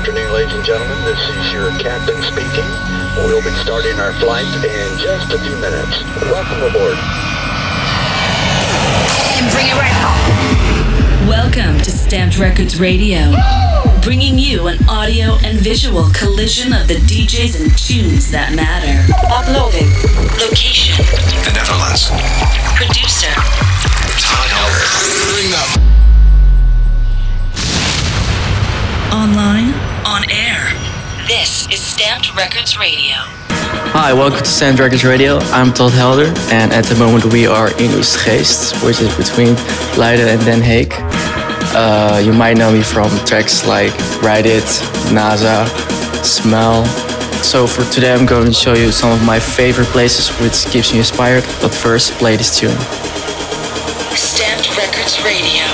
afternoon, ladies and gentlemen. This is your captain speaking. We'll be starting our flight in just a few minutes. Welcome aboard. And bring it right home. Welcome to Stamped Records Radio, bringing you an audio and visual collision of the DJs and tunes that matter. Uploading. Location. The Netherlands. Producer. Todd Helder. Bring up. Online. On air. This is Stamped Records Radio. Hi, welcome to Stamped Records Radio. I'm Todd Helder, and at the moment we are in Oegstgeest, which is between Leiden and Den Haag. Uh, you might know me from tracks like Ride It, NASA, Smell. So for today I'm going to show you some of my favorite places which keeps me inspired, but first play this tune. Stamped Records Radio.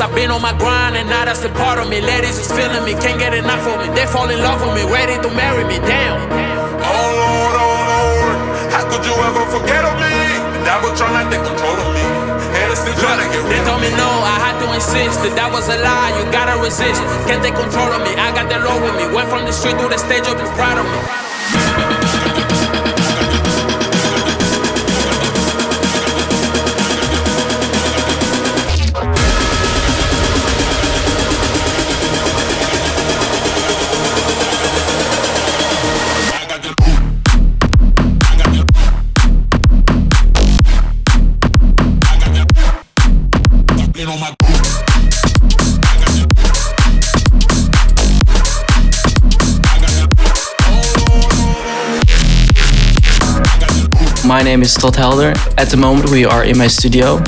I've been on my grind, and now that's a part of me. Ladies is feeling me, can't get enough of me. They fall in love with me, ready to marry me. Damn. Oh Lord, oh Lord, how could you ever forget of me? The devil trying to take control of me, and it's still trying They told me no, I had to insist that that was a lie. You gotta resist, can't take control of me. I got the Lord with me. Went from the street to the stage, you'll be proud of me. My name is Todd Helder. At the moment we are in my studio,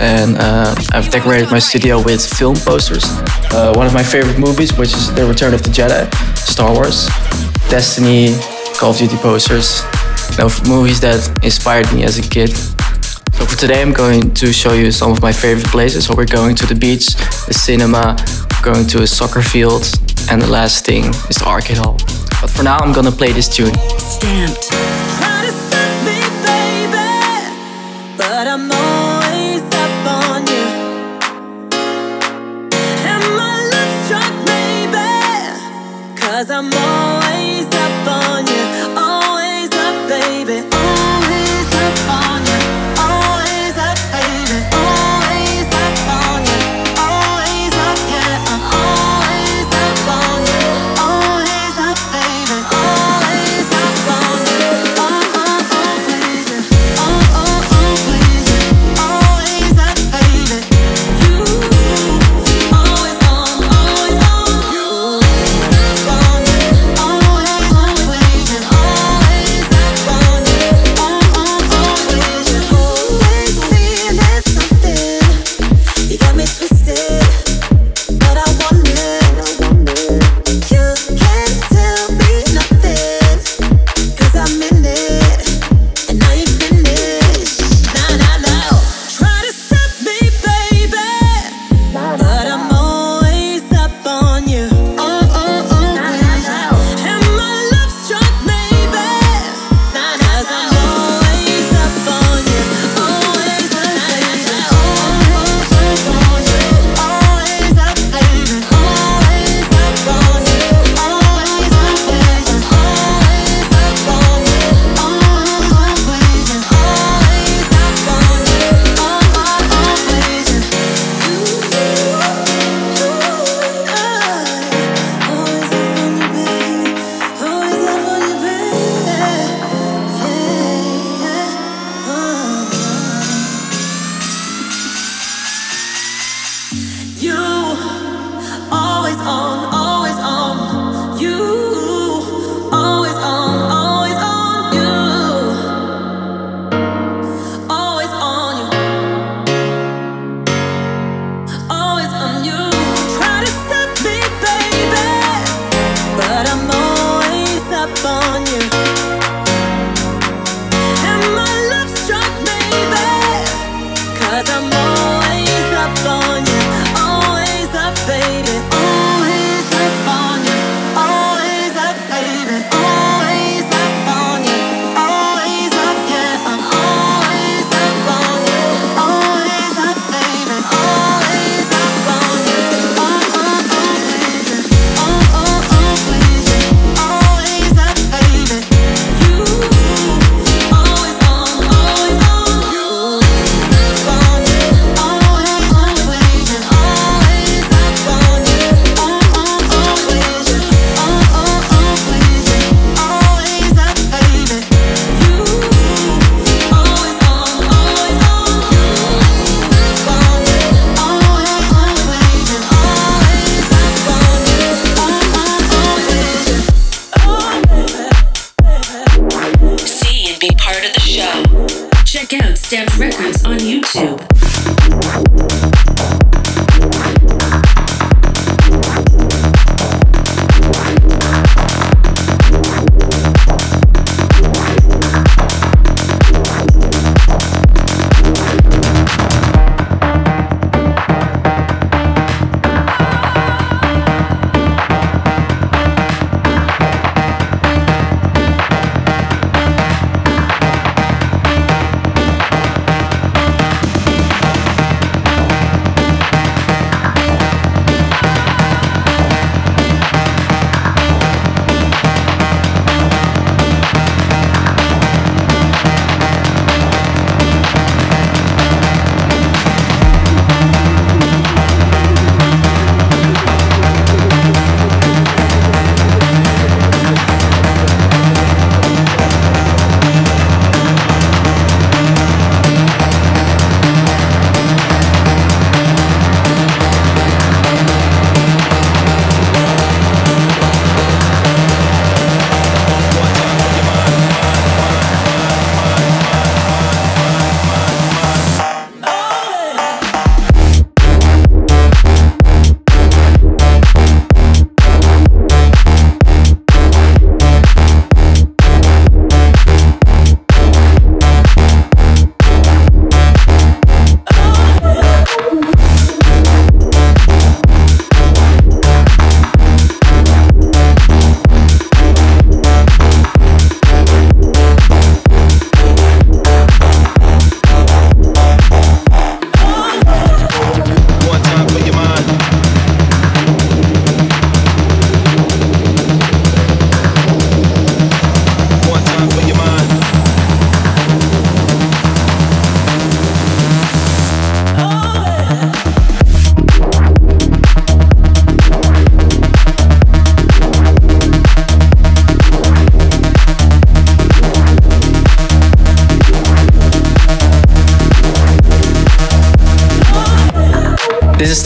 and uh, I've decorated my studio with film posters. Uh, one of my favorite movies, which is The Return of the Jedi, Star Wars, Destiny, Call of Duty posters. You movies that inspired me as a kid. So for today, I'm going to show you some of my favorite places. So we're going to the beach, the cinema, going to a soccer field, and the last thing is the arcade hall. But for now, I'm gonna play this tune. Stamped.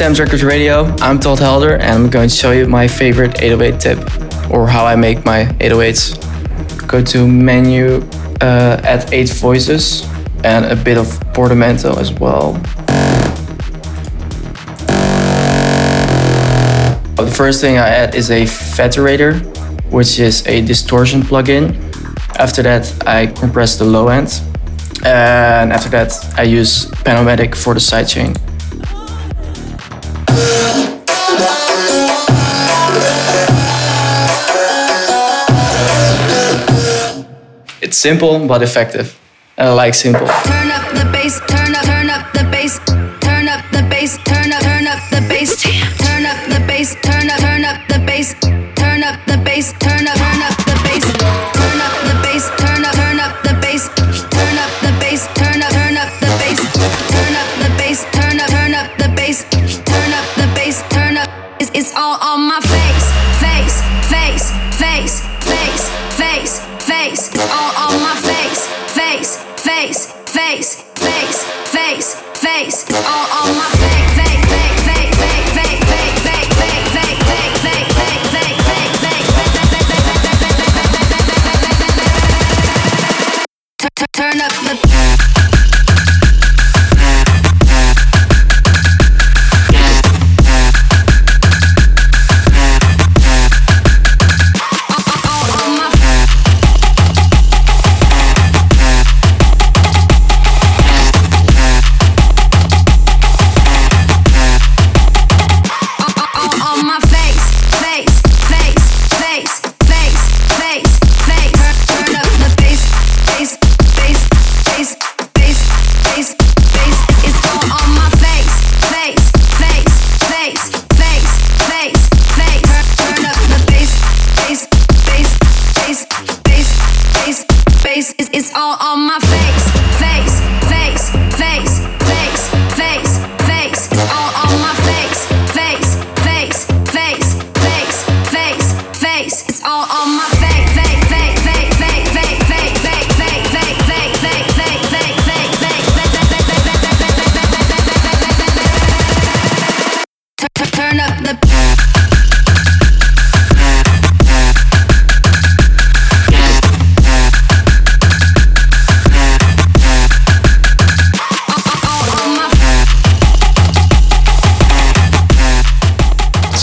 Stamped Records Radio. I'm Todd Helder and I'm going to show you my favorite 808 tip or how I make my 808s. Go to menu, uh, add 8 voices and a bit of portamento as well. The first thing I add is a Fetterator, which is a distortion plugin. After that, I compress the low end. And after that, I use Panomatic for the sidechain. It's simple but effective. And I like simple. Turn up the bass, turn up,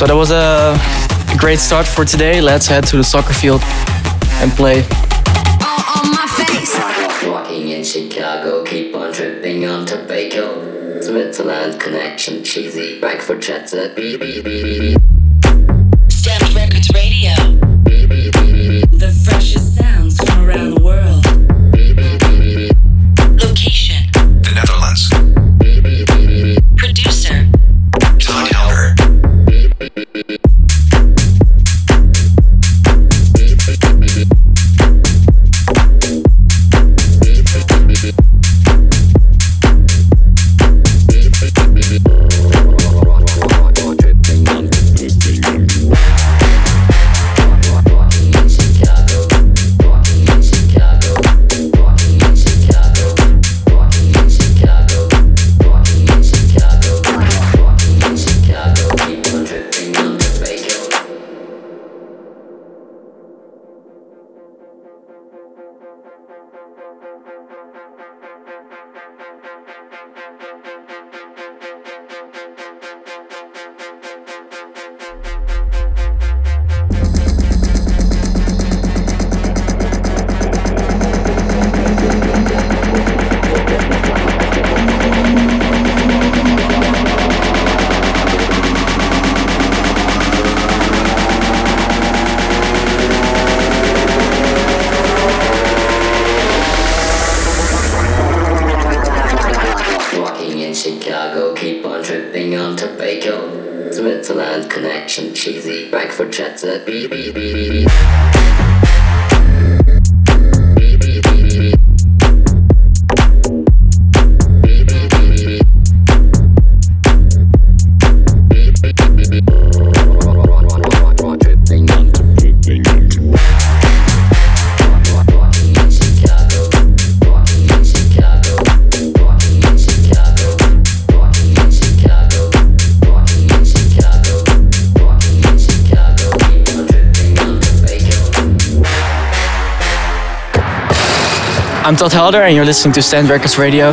So that was a great start for today. Let's head to the soccer field and play. Walking in Chicago, keep on tripping on. Switzerland connection, cheesy, for. Beep, beep, beep, beep. For chatter. Beep, I'm Todd Helder, and you're listening to Stamped Records Radio.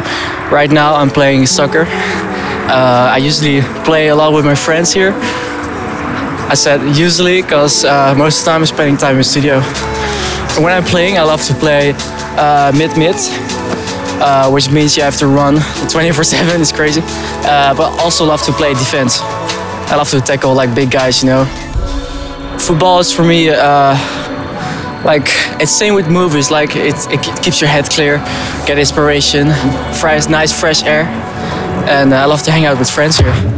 Right now, I'm playing soccer. Uh, I usually play a lot with my friends here. I said usually because uh, most of the time I'm spending time in the studio. And when I'm playing, I love to play uh, mid-mid, uh, which means you have to run 24/7. It's crazy. Uh, but also love to play defense. I love to tackle like big guys, you know. Football is for me like it's same with movies. Like it, it keeps your head clear, get inspiration, fresh, nice fresh air, and I love to hang out with friends here.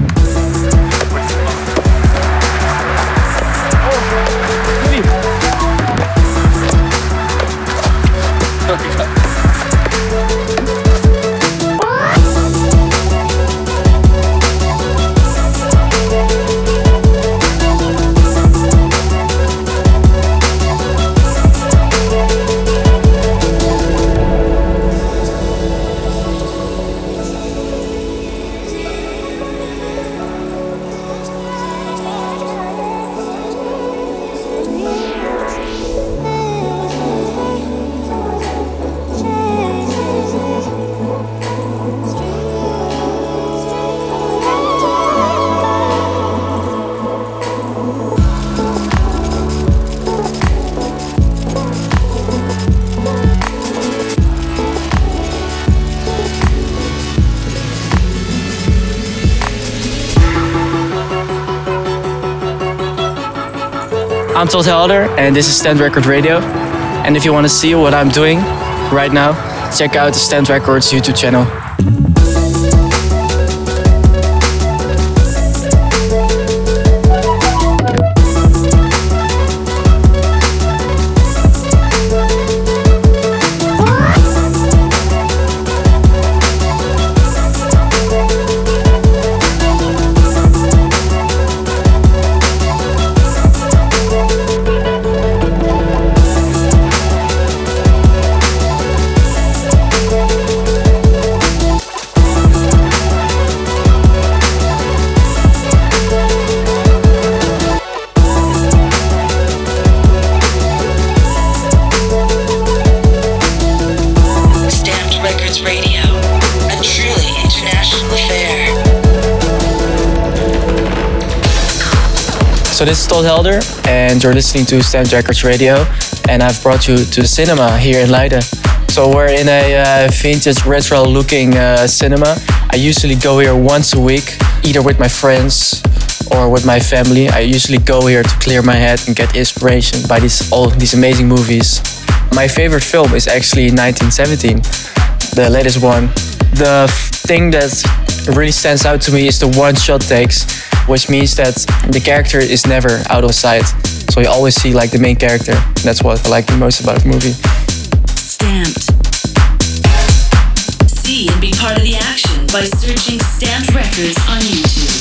I'm Todd Helder, and this is Stamped Record Radio. And if you want to see what I'm doing right now, check out the Stamped Records YouTube channel. So this is Todd Helder, and you're listening to Stamped Records Radio, and I've brought you to the cinema here in Leiden. So we're in a uh, vintage retro-looking uh, cinema. I usually go here once a week, either with my friends or with my family. I usually go here to clear my head and get inspiration by these all these amazing movies. My favorite film is actually 1917, the latest one. The thing that really stands out to me is the one-shot takes, which means that the character is never out of sight. So you always see like the main character. That's what I like the most about the movie. Stamped. See and be part of the action by searching Stamped Records on YouTube.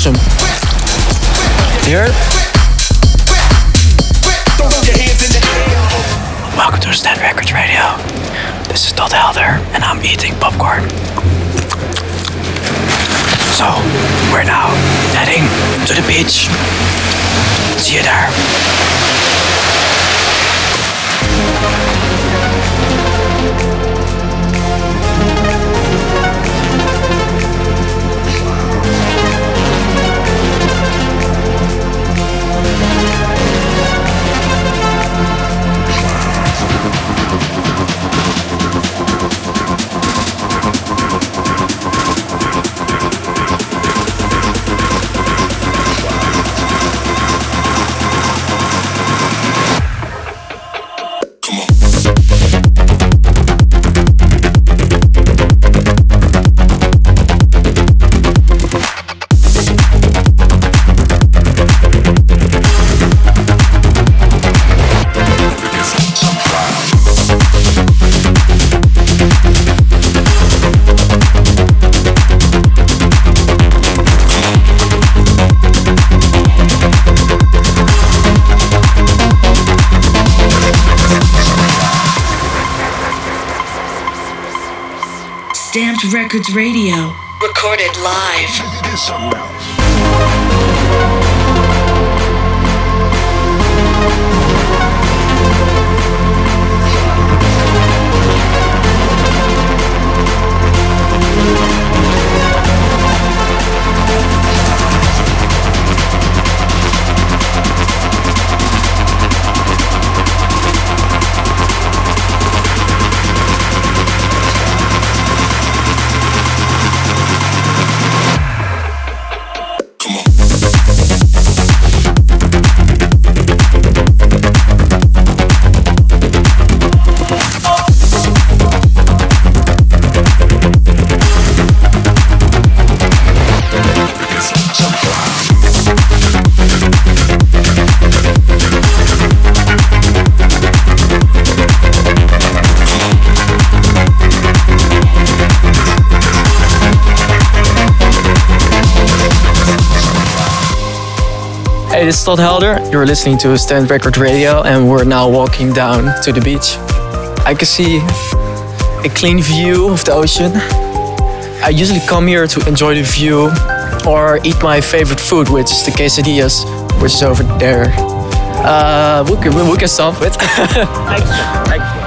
The air. Welcome to Stamped Records Radio. This is Todd Helder, and I'm eating popcorn. So, we're now heading to the beach. See you there. Stamped Records Radio. Recorded live. Helder. You're listening to Stamped Record Radio, and we're now walking down to the beach. I can see a clean view of the ocean. I usually come here to enjoy the view or eat my favorite food, which is the quesadillas, which is over there. Uh, we can, we can stop it.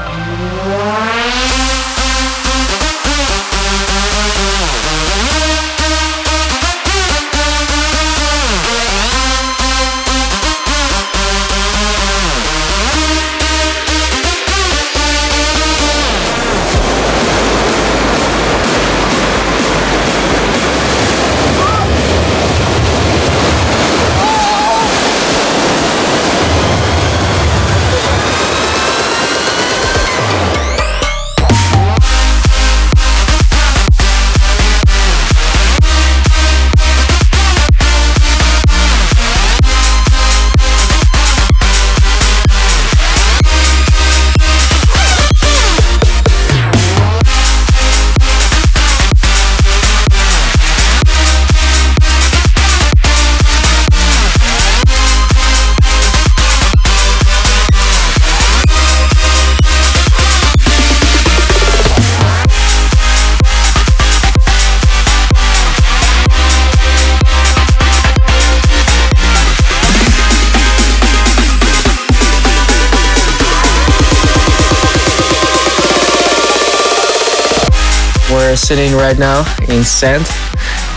sitting right now in Sand,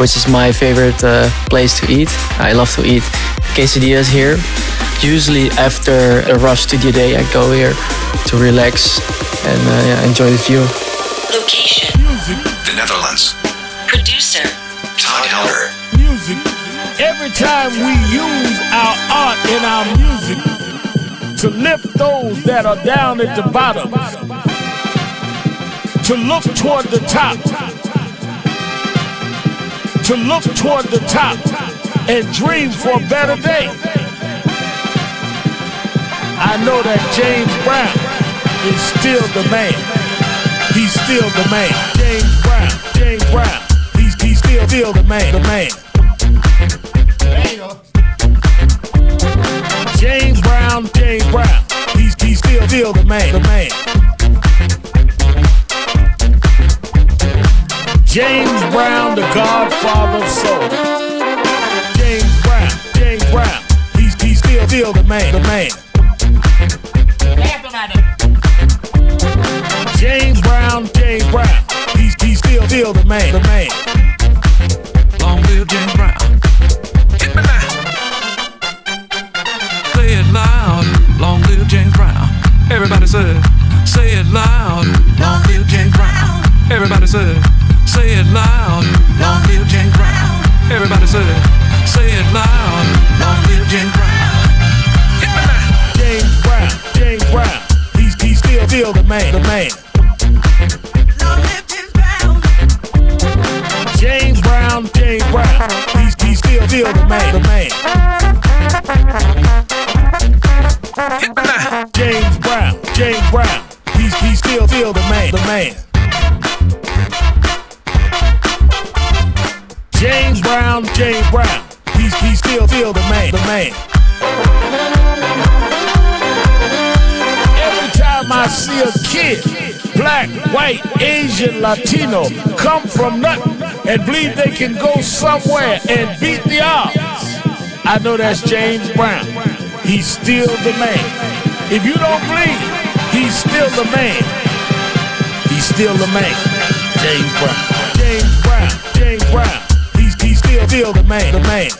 which is my favorite uh, place to eat. I love to eat quesadillas here. Usually after a rough studio day, I go here to relax and uh, yeah, enjoy the view. Location. The Netherlands. Producer. Todd Helder. music. Every time we use our art in our music to lift those that are down at the bottom, to look toward the top, to look toward the top and dream for a better day. I know that James Brown is still the man. He's still the man. James Brown, James Brown. He's, he's still, still the man, the man. James Brown, James Brown. He's, he's still, still the man, the man. James Brown, the godfather of soul. James Brown, James Brown. He's, he's still, still the man, the man. James Brown, James Brown. He's, he's still, still the man, the man. Long live James Brown. Hit me now. Say it loud. Long live James Brown. Everybody say, say it loud. Long live James Brown. Everybody say, say it loud. Long live James Brown. Everybody say, it. say it loud. Long live James Brown. Hit. James Brown, James Brown. He's, he's still, still the man, the man. Long live James Brown, James Brown. He's, he's still, still the man, the man. Hit me now. James Brown, James Brown. He's, he's still, still the man, the man. James Brown, James Brown. He's, he's still, still the man, the man. Every time I see a kid, black, white, Asian, Latino, come from nothing and believe they can go somewhere and beat the odds, I know that's James Brown. He's still the man. If you don't believe, he's still the man. He's still the man. James Brown. James Brown. James Brown. Still, still the man. The man.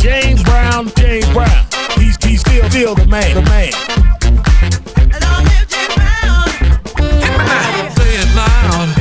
James Brown. James Brown. He's, he's still, still the man. The man. Say it loud.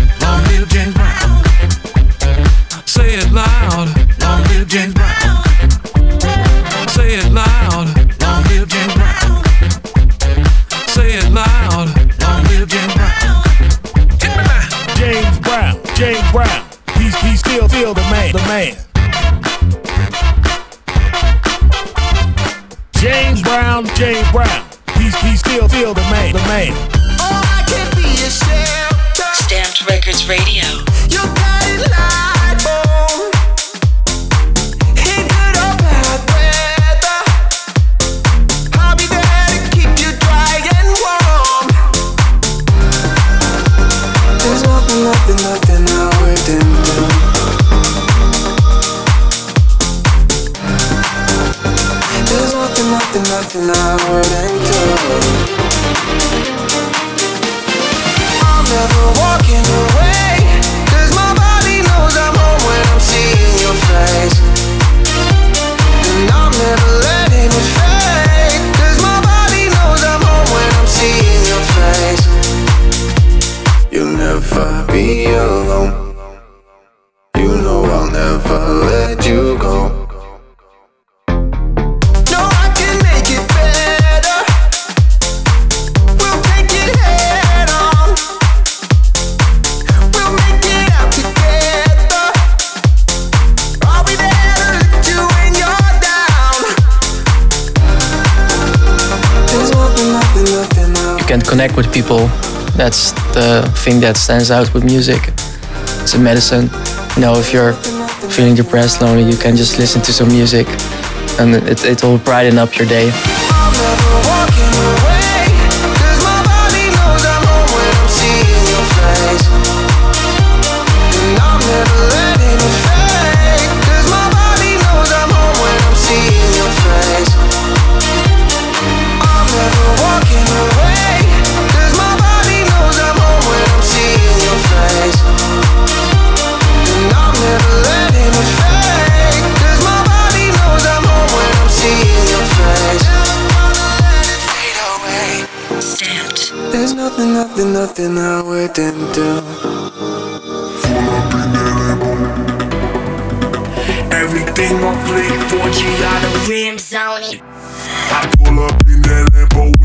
thing that stands out with music. It's a medicine. You know, if you're feeling depressed, lonely, you can just listen to some music and it, it will brighten up your day. nothing I wouldn't do. Everything on fleek, 4G out of rims on it. I pull up in that Lambo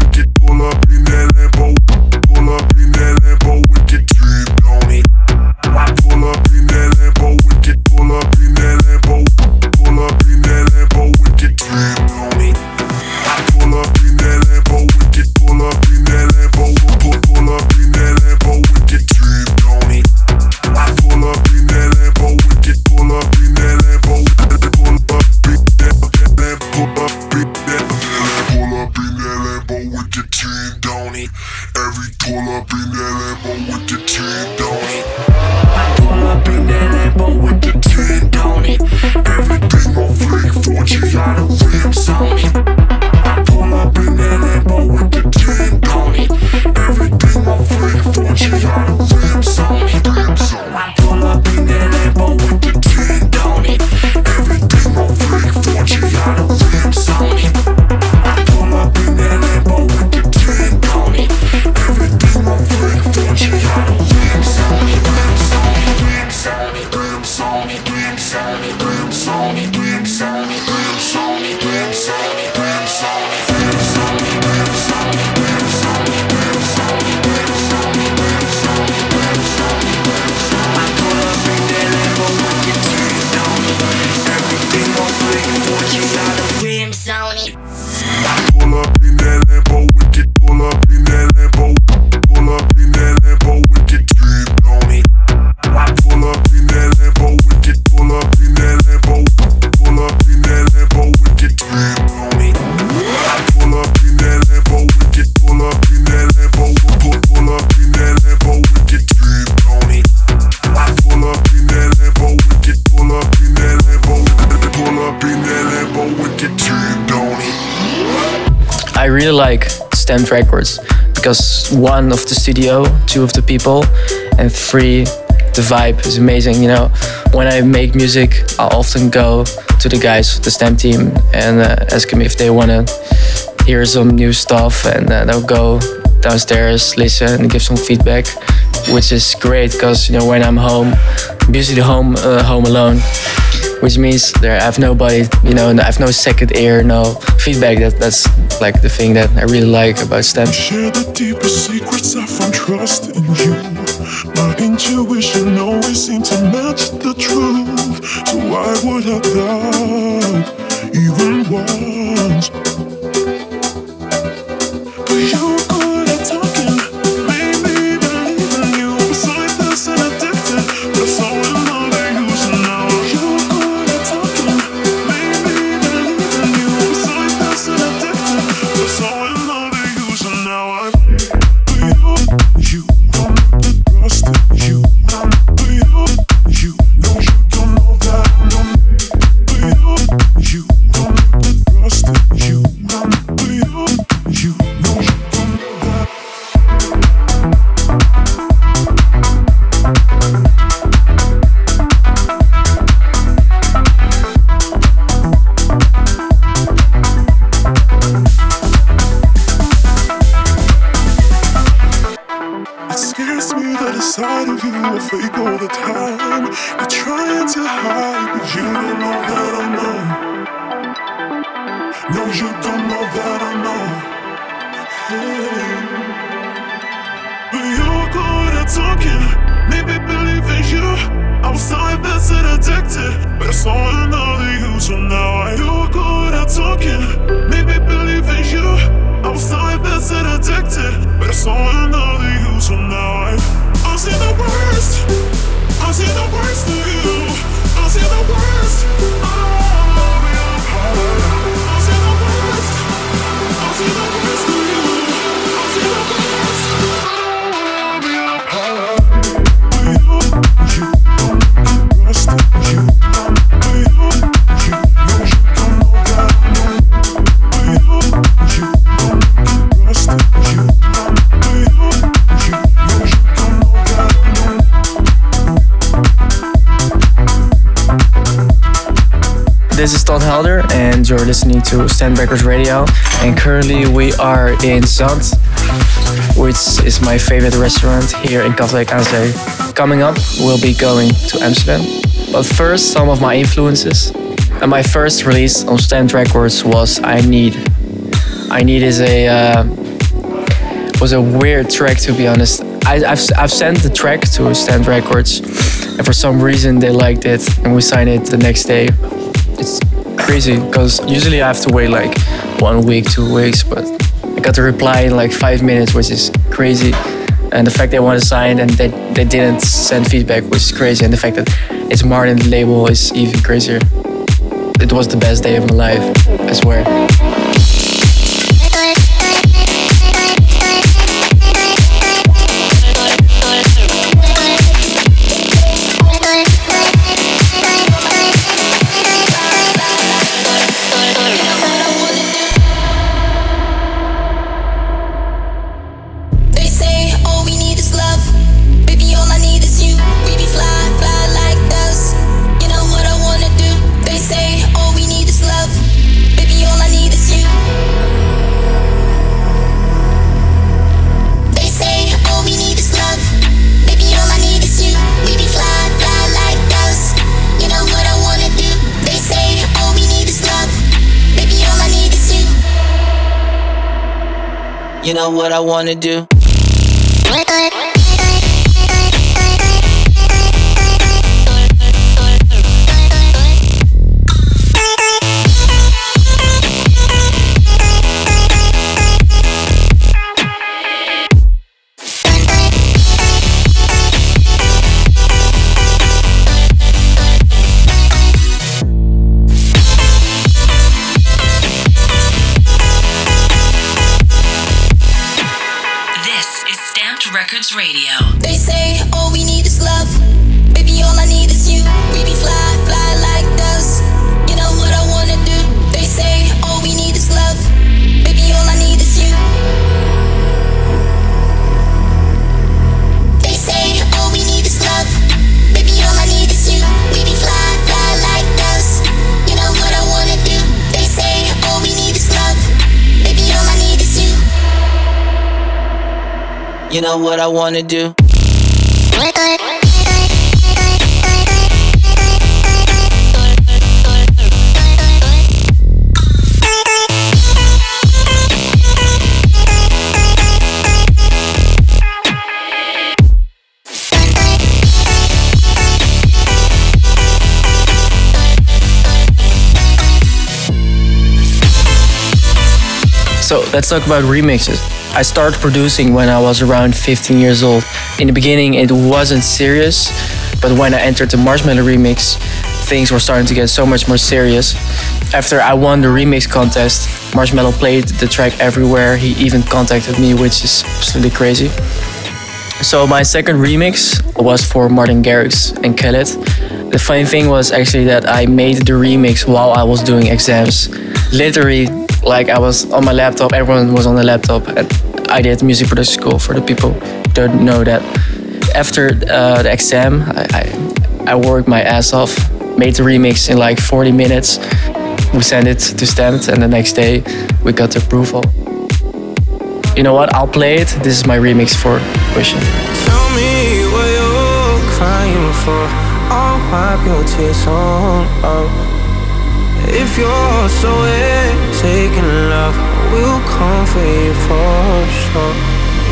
Stamped Records because one of the studio, two of the people, and three, the vibe is amazing. You know, when I make music, I often go to the guys, the Stem team, and uh, ask them if they want to hear some new stuff, and uh, they'll go downstairs, listen, and give some feedback, which is great because you know when I'm home, I'm usually home uh, home alone which means there I have nobody, you know, I have no second ear, no feedback. That that's like the thing that I really like about STEM. Share the secrets I found trust in you. My intuition always to match the truth, so why would I doubt even? Stamped Records Radio. And currently, we are in Zand, which is my favorite restaurant here in Katwijk aan. Coming up, we'll be going to Amsterdam. But first, some of my influences. And my first release on Stamped Records was I Need. I Need is a uh, was a weird track to be honest. I, I've, I've sent the track to Stamped Records, and for some reason they liked it, and we signed it the next day. It's crazy because usually I have to wait like one week, two weeks, but I got the reply in like five minutes, which is crazy. And the fact they want to sign and they, they didn't send feedback, which is crazy. And the fact that it's Martin label is even crazier. It was the best day of my life, I swear. You know what I wanna do? Records Radio. They say You know what I wanna do? So let's talk about remixes. I started producing when I was around 15 years old. In the beginning, it wasn't serious, but when I entered the Marshmello remix, things were starting to get so much more serious. After I won the remix contest, Marshmello played the track everywhere. He even contacted me, which is absolutely crazy. So my second remix was for Martin Garrix and Khalid. The funny thing was actually that I made the remix while I was doing exams. Literally, like I was on my laptop, everyone was on the laptop, and I did music production school for the people don't know that. After uh, the exam, I, I, I worked my ass off, made the remix in like 40 minutes. We sent it to Stamped, and the next day we got the approval. You know what? I'll play it. This is my remix for Ocean. Tell me where you're for. I'll wipe your tears on up. If you're so taking love, we'll come for you for sure.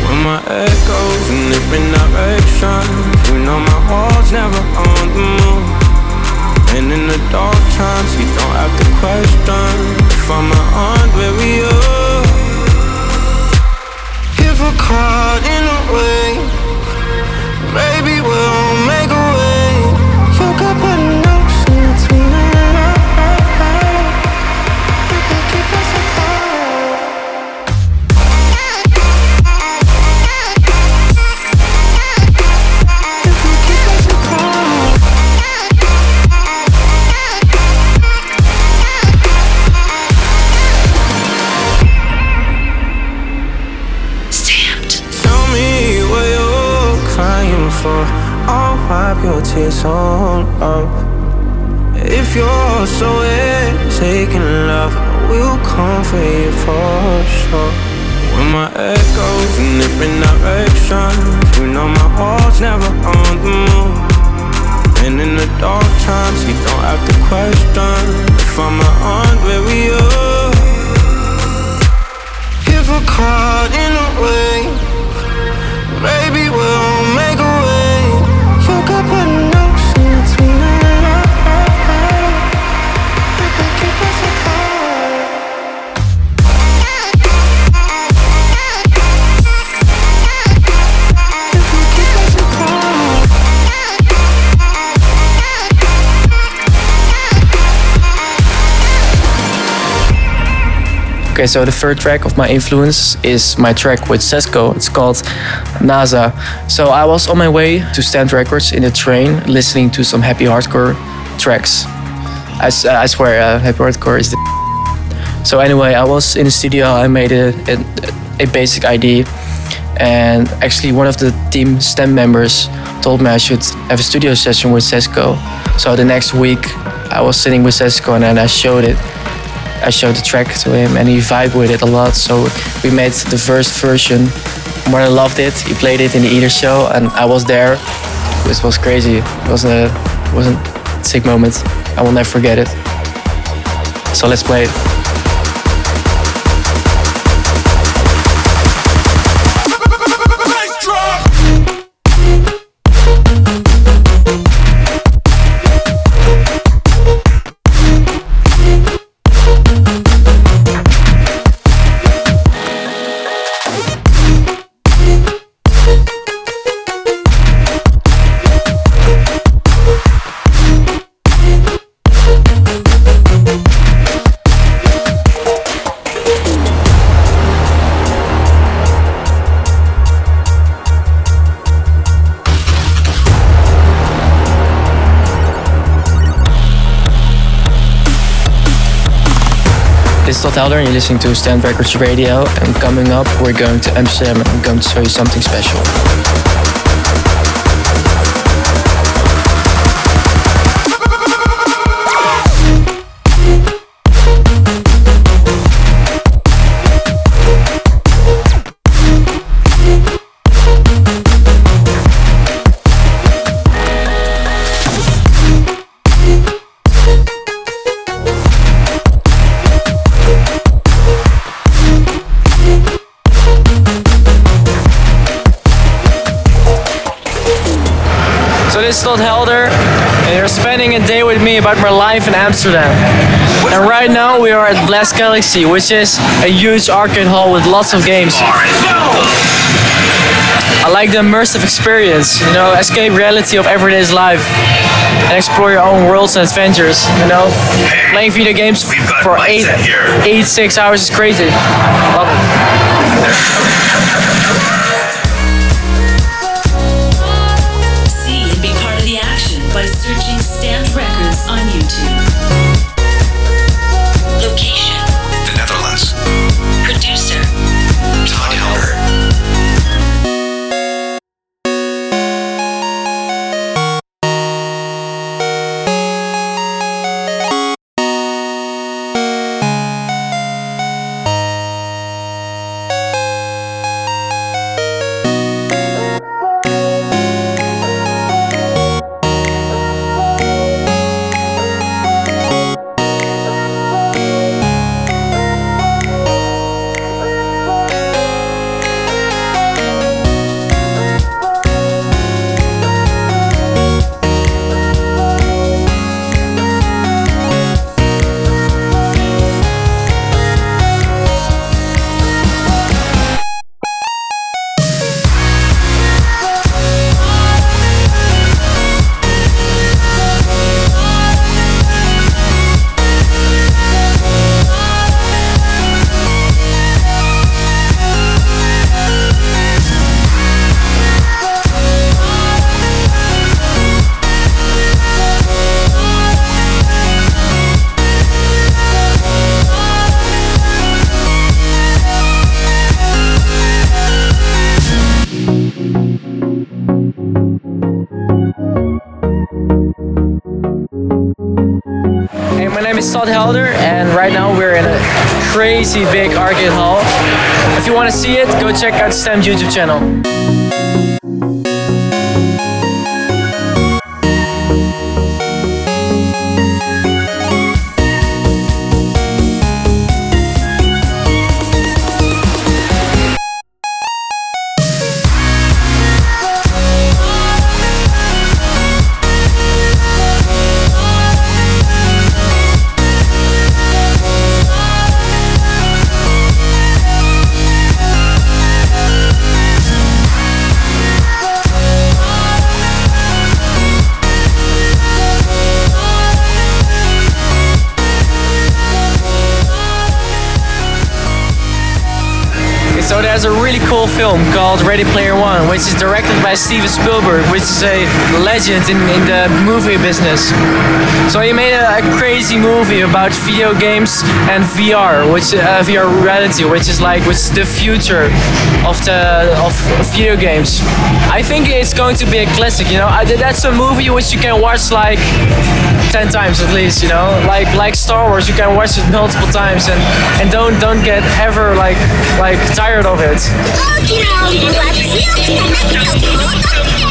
When my echoes in different directions, you know my heart's never on the move. And in the dark times, you don't have to question if I'm under you. If we're caught in a wave, on up. If you're so taking love, we'll come for you for sure. When my echoes in different directions, you know my heart's never on the move. And in the dark times, you don't have to question if I'm under you. If we're caught in a wave, maybe we'll make Okay, so the third track of my influence is my track with Sesko. It's called NASA. So I was on my way to Stamped Records in the train, listening to some happy hardcore tracks. I swear, uh, happy hardcore is the. So anyway, I was in the studio. I made a, a, a basic ID, and actually one of the team STEM members told me I should have a studio session with Sesko. So the next week, I was sitting with Sesko and then I showed it. I showed the track to him and he vibed with it a lot. So we made the first version. Martin loved it. He played it in the Eater show and I was there. This was crazy. It was a it was a sick moment. I will never forget it. So let's play it. Helder and you're listening to Stamped Records Radio. And coming up, we're going to Amsterdam and I'm going to show you something special. This Helder, and you're spending a day with me about my life in Amsterdam. And right now we are at Blast Galaxy, which is a huge arcade hall with lots of games. I like the immersive experience, you know, escape reality of everyday's life and explore your own worlds and adventures, you know. Playing video games for eight, eight, six hours is crazy. Crazy big arcade hall. If you want to see it, go check out Stem's YouTube channel. Film called Ready Player which is directed by Steven Spielberg, which is a legend in, in the movie business. So he made a, a crazy movie about video games and VR, which uh, VR reality, which is like which is the future of the of video games. I think it's going to be a classic. You know, I, that's a movie which you can watch like ten times at least. You know, like like Star Wars, you can watch it multiple times and and don't don't get ever like like tired of it. どんどんどんどんどんどん!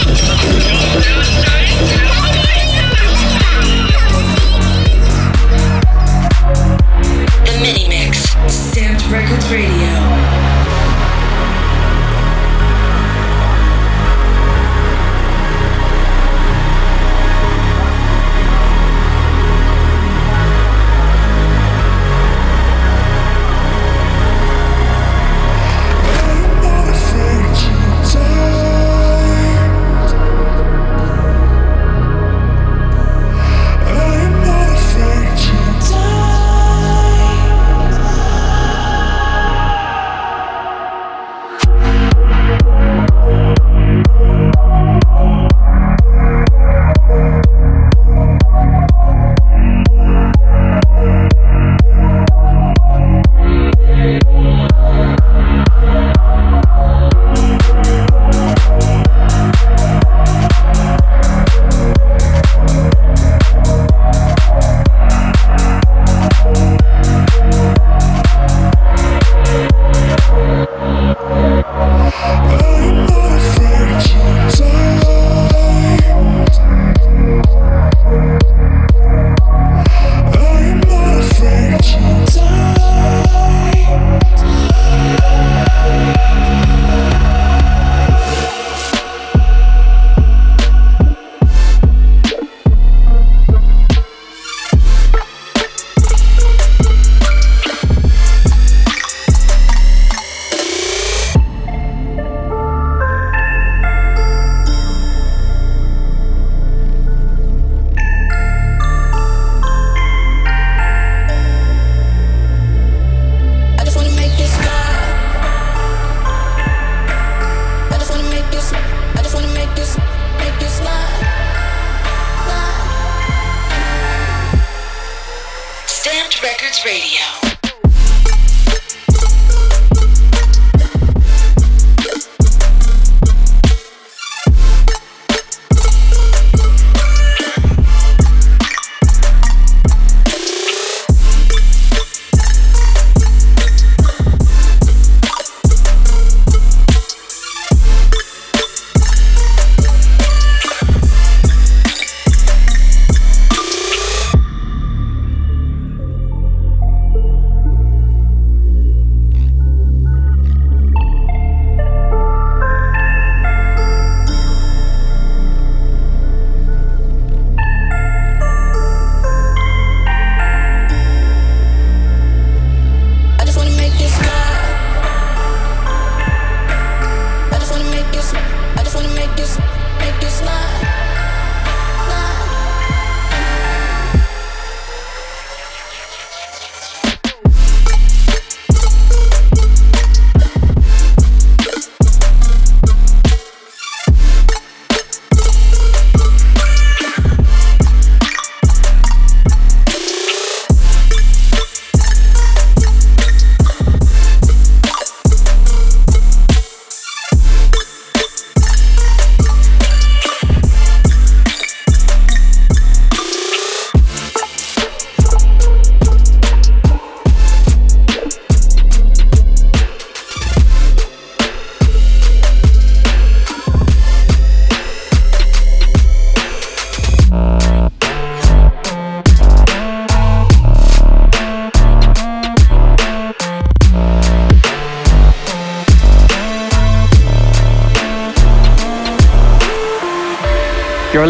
Radio.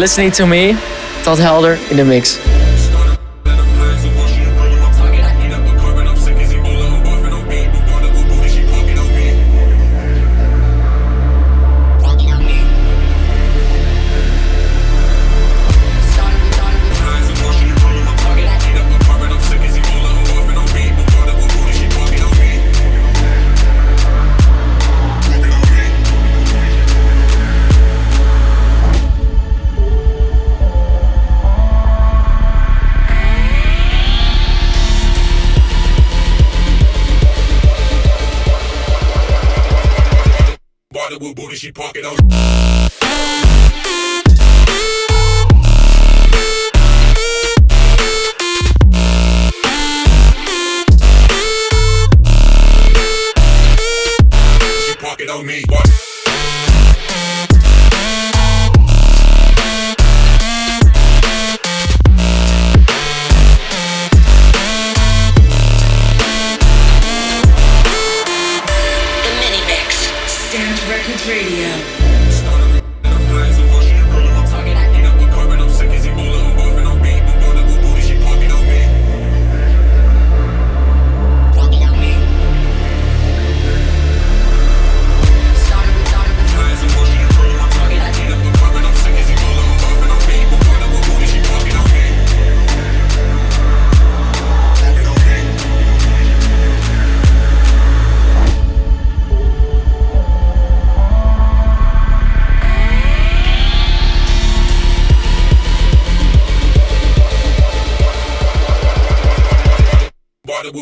Listening to me, Todd Helder, in the mix. Booty, she on.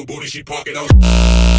Booty, she parking on.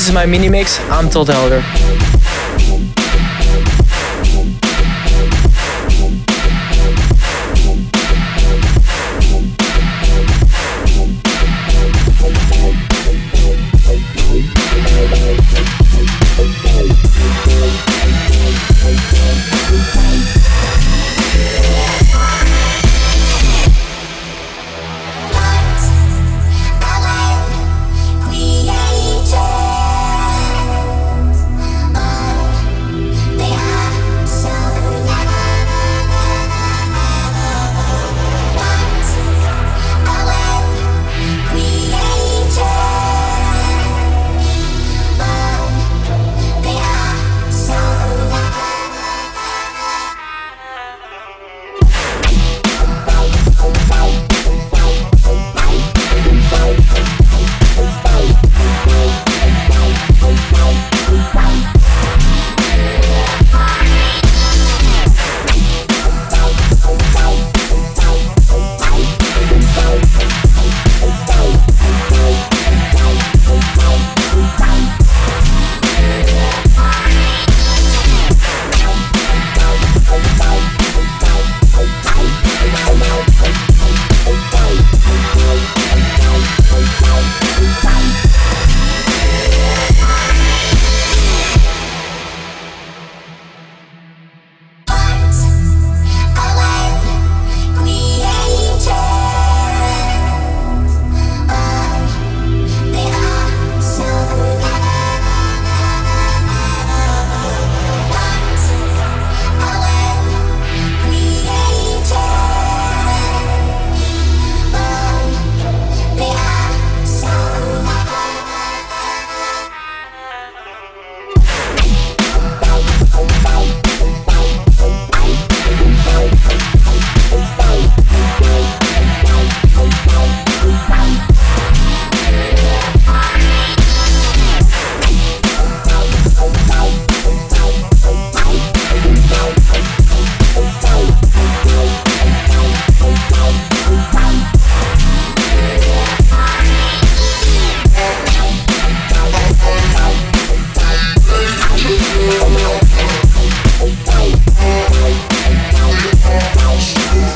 This is my mini mix. I'm Todd Helder.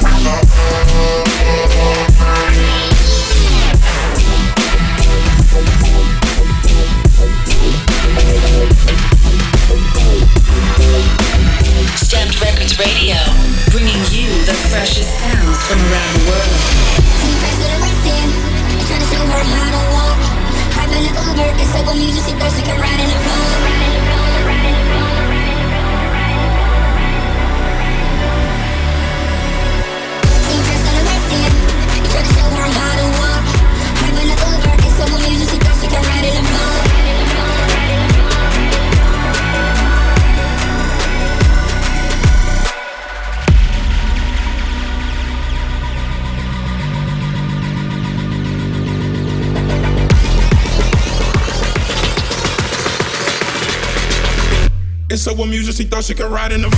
Thank thought she could ride in the.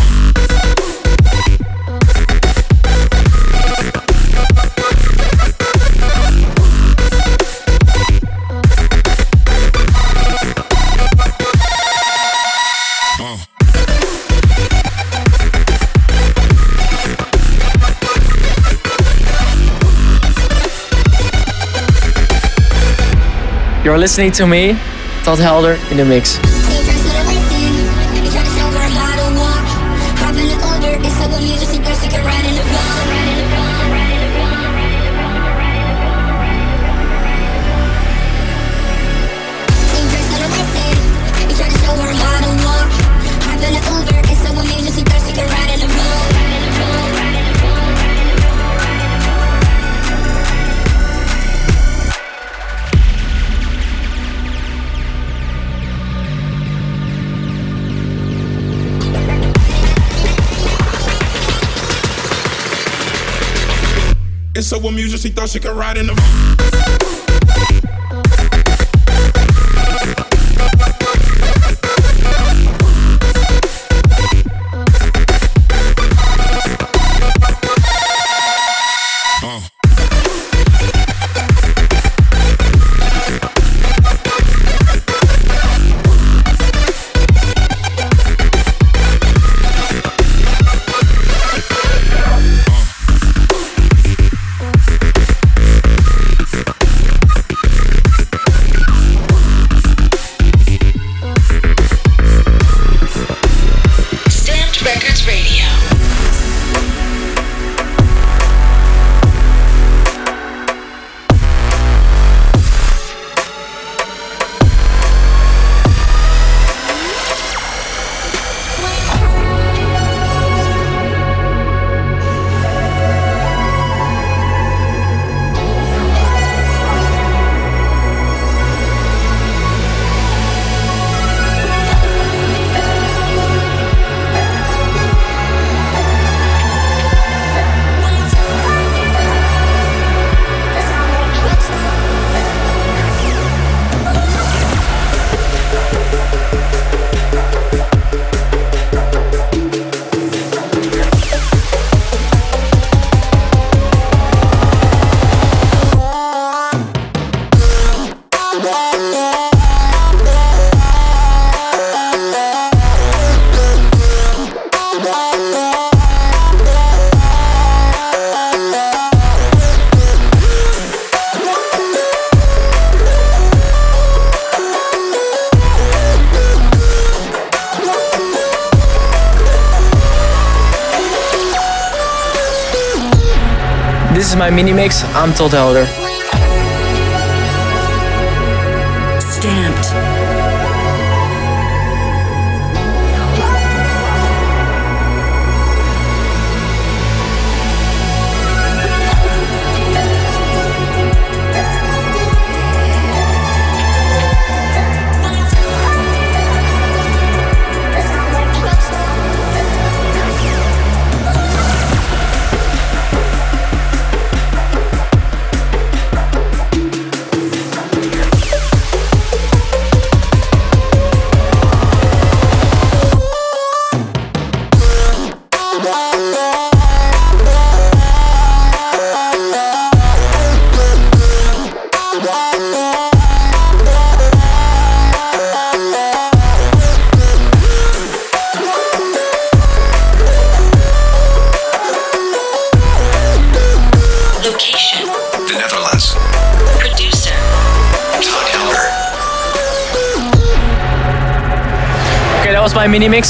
You're listening to me, Todd Helder, in the mix. And so music, she thought she could ride in the. My mini mix. I'm Todd Helder.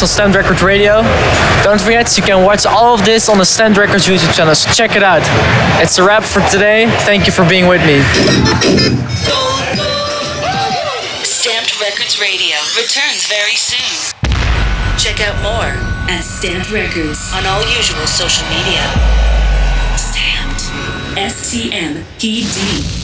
On Stamped Record Radio. Don't forget, you can watch all of this on the Stamped Records YouTube channel, so check it out. It's a wrap for today. Thank you for being with me. Stamped Records Radio returns very soon. Check out more at Stamped Records on all usual social media. Stamped. S T M P D.